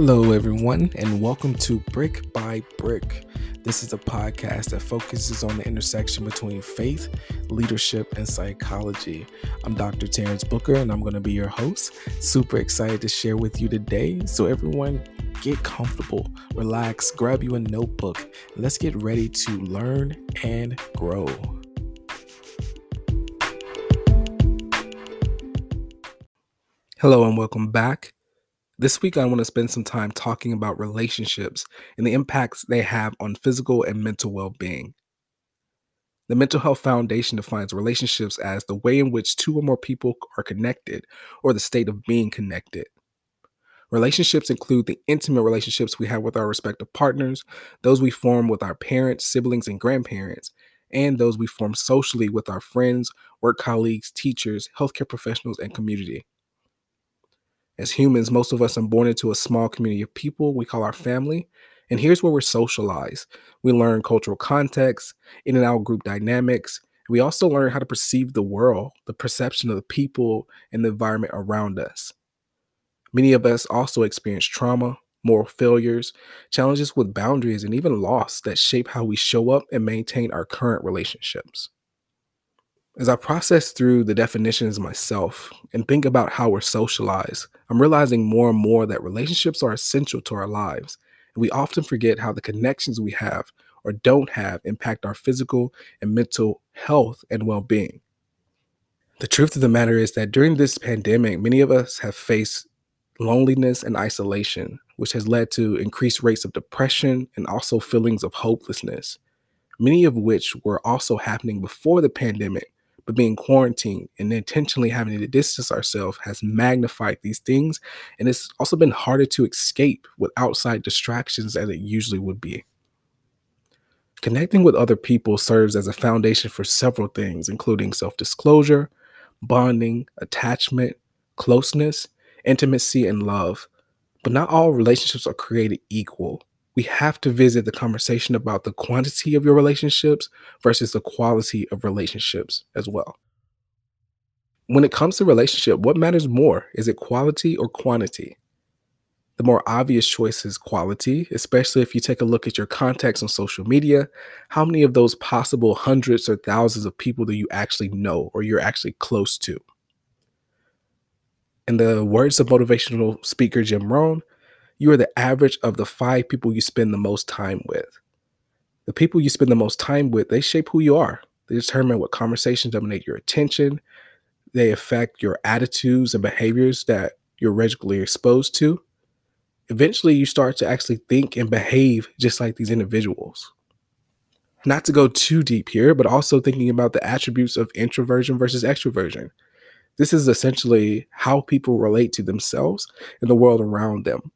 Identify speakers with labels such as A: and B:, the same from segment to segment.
A: Hello, everyone, and welcome to Brick by Brick. This is a podcast that focuses on the intersection between faith, leadership, and psychology. I'm Dr. Terrence Booker, and I'm going to be your host. Super excited to share with you today. So, everyone, get comfortable, relax, grab you a notebook, let's get ready to learn and grow. Hello, and welcome back. This week, I want to spend some time talking about relationships and the impacts they have on physical and mental well being. The Mental Health Foundation defines relationships as the way in which two or more people are connected or the state of being connected. Relationships include the intimate relationships we have with our respective partners, those we form with our parents, siblings, and grandparents, and those we form socially with our friends, work colleagues, teachers, healthcare professionals, and community. As humans, most of us are born into a small community of people we call our family. And here's where we're socialized. We learn cultural context, in and out group dynamics. We also learn how to perceive the world, the perception of the people, and the environment around us. Many of us also experience trauma, moral failures, challenges with boundaries, and even loss that shape how we show up and maintain our current relationships. As I process through the definitions myself and think about how we're socialized, I'm realizing more and more that relationships are essential to our lives. And we often forget how the connections we have or don't have impact our physical and mental health and well being. The truth of the matter is that during this pandemic, many of us have faced loneliness and isolation, which has led to increased rates of depression and also feelings of hopelessness, many of which were also happening before the pandemic but being quarantined and intentionally having to distance ourselves has magnified these things. And it's also been harder to escape with outside distractions as it usually would be. Connecting with other people serves as a foundation for several things, including self disclosure, bonding, attachment, closeness, intimacy, and love. But not all relationships are created equal we have to visit the conversation about the quantity of your relationships versus the quality of relationships as well. When it comes to relationship, what matters more? Is it quality or quantity? The more obvious choice is quality, especially if you take a look at your contacts on social media. How many of those possible hundreds or thousands of people do you actually know or you're actually close to? In the words of motivational speaker Jim Rohn, you are the average of the five people you spend the most time with. The people you spend the most time with, they shape who you are. They determine what conversations dominate your attention. They affect your attitudes and behaviors that you're regularly exposed to. Eventually, you start to actually think and behave just like these individuals. Not to go too deep here, but also thinking about the attributes of introversion versus extroversion. This is essentially how people relate to themselves and the world around them.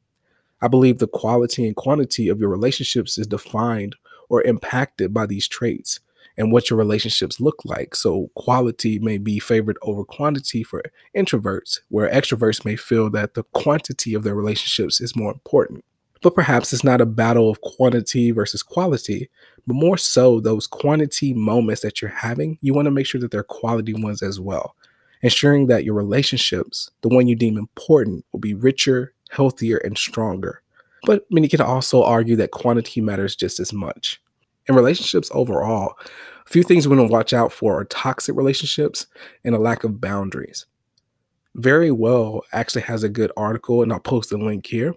A: I believe the quality and quantity of your relationships is defined or impacted by these traits and what your relationships look like. So, quality may be favored over quantity for introverts, where extroverts may feel that the quantity of their relationships is more important. But perhaps it's not a battle of quantity versus quality, but more so those quantity moments that you're having, you want to make sure that they're quality ones as well. Ensuring that your relationships, the one you deem important, will be richer, healthier, and stronger. But many can also argue that quantity matters just as much. In relationships overall, a few things we want to watch out for are toxic relationships and a lack of boundaries. Verywell actually has a good article, and I'll post the link here.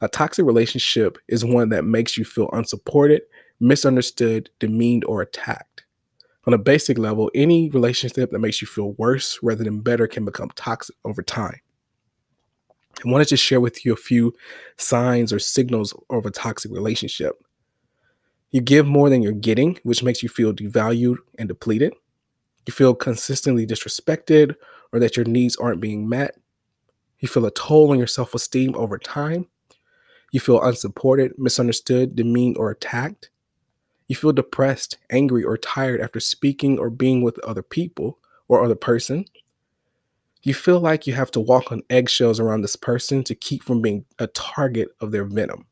A: A toxic relationship is one that makes you feel unsupported, misunderstood, demeaned, or attacked. On a basic level, any relationship that makes you feel worse rather than better can become toxic over time. I wanted to share with you a few signs or signals of a toxic relationship. You give more than you're getting, which makes you feel devalued and depleted. You feel consistently disrespected or that your needs aren't being met. You feel a toll on your self esteem over time. You feel unsupported, misunderstood, demeaned, or attacked. You feel depressed, angry, or tired after speaking or being with other people or other person you feel like you have to walk on eggshells around this person to keep from being a target of their venom.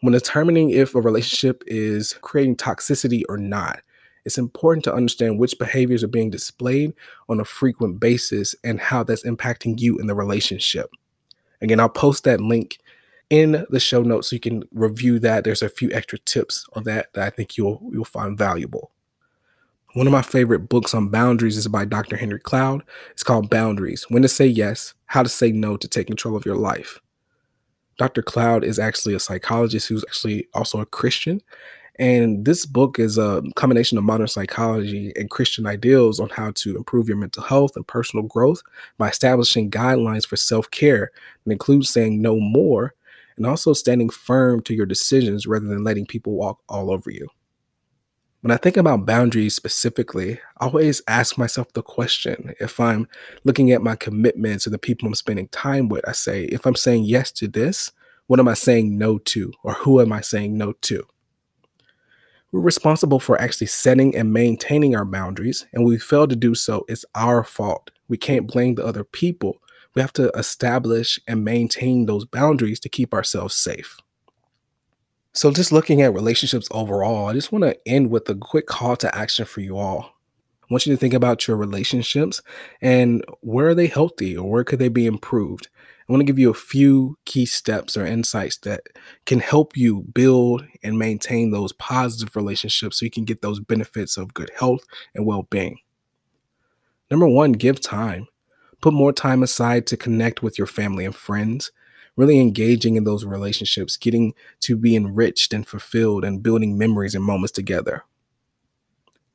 A: When determining if a relationship is creating toxicity or not, it's important to understand which behaviors are being displayed on a frequent basis and how that's impacting you in the relationship. Again, I'll post that link in the show notes so you can review that. There's a few extra tips on that that I think you'll you'll find valuable. One of my favorite books on boundaries is by Dr. Henry Cloud. It's called Boundaries When to Say Yes, How to Say No to Take Control of Your Life. Dr. Cloud is actually a psychologist who's actually also a Christian. And this book is a combination of modern psychology and Christian ideals on how to improve your mental health and personal growth by establishing guidelines for self care and includes saying no more and also standing firm to your decisions rather than letting people walk all over you. When I think about boundaries specifically, I always ask myself the question if I'm looking at my commitments or the people I'm spending time with, I say, if I'm saying yes to this, what am I saying no to? Or who am I saying no to? We're responsible for actually setting and maintaining our boundaries, and we fail to do so, it's our fault. We can't blame the other people. We have to establish and maintain those boundaries to keep ourselves safe. So, just looking at relationships overall, I just want to end with a quick call to action for you all. I want you to think about your relationships and where are they healthy or where could they be improved? I want to give you a few key steps or insights that can help you build and maintain those positive relationships so you can get those benefits of good health and well being. Number one, give time. Put more time aside to connect with your family and friends really engaging in those relationships, getting to be enriched and fulfilled, and building memories and moments together.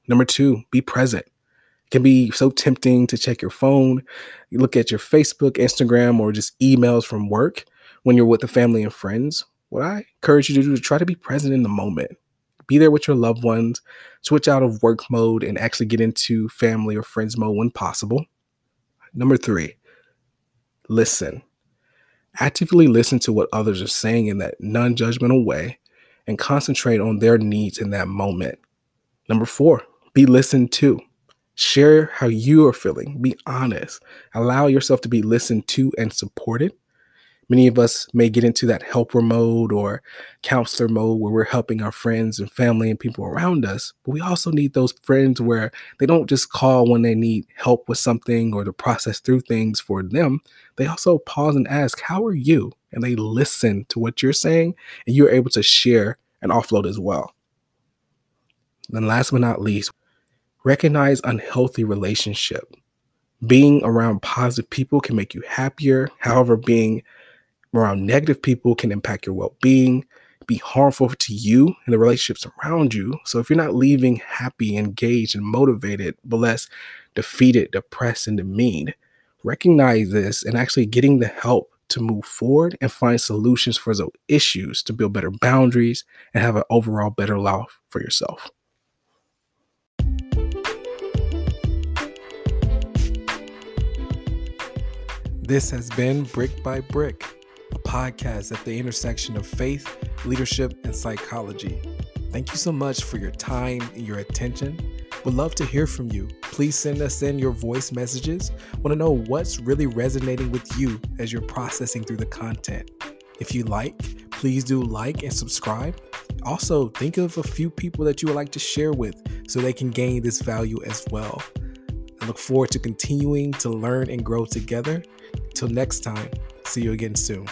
A: Number two, be present. It can be so tempting to check your phone, you look at your Facebook, Instagram, or just emails from work when you're with the family and friends. What I encourage you to do is try to be present in the moment. Be there with your loved ones, switch out of work mode, and actually get into family or friends mode when possible. Number three, listen. Actively listen to what others are saying in that non judgmental way and concentrate on their needs in that moment. Number four, be listened to. Share how you are feeling. Be honest. Allow yourself to be listened to and supported. Many of us may get into that helper mode or counselor mode where we're helping our friends and family and people around us. But we also need those friends where they don't just call when they need help with something or to process through things for them. They also pause and ask, How are you? And they listen to what you're saying and you're able to share and offload as well. Then, last but not least, recognize unhealthy relationship. Being around positive people can make you happier. However, being around negative people can impact your well being, be harmful to you and the relationships around you. So if you're not leaving happy, engaged, and motivated, but less defeated, depressed, and demeaned, recognize this and actually getting the help to move forward and find solutions for those issues to build better boundaries and have an overall better life for yourself. This has been Brick by Brick a podcast at the intersection of faith, leadership, and psychology. Thank you so much for your time and your attention. Would love to hear from you. Please send us in your voice messages. Want to know what's really resonating with you as you're processing through the content. If you like, please do like and subscribe. Also, think of a few people that you would like to share with so they can gain this value as well. I look forward to continuing to learn and grow together. Till next time, see you again soon.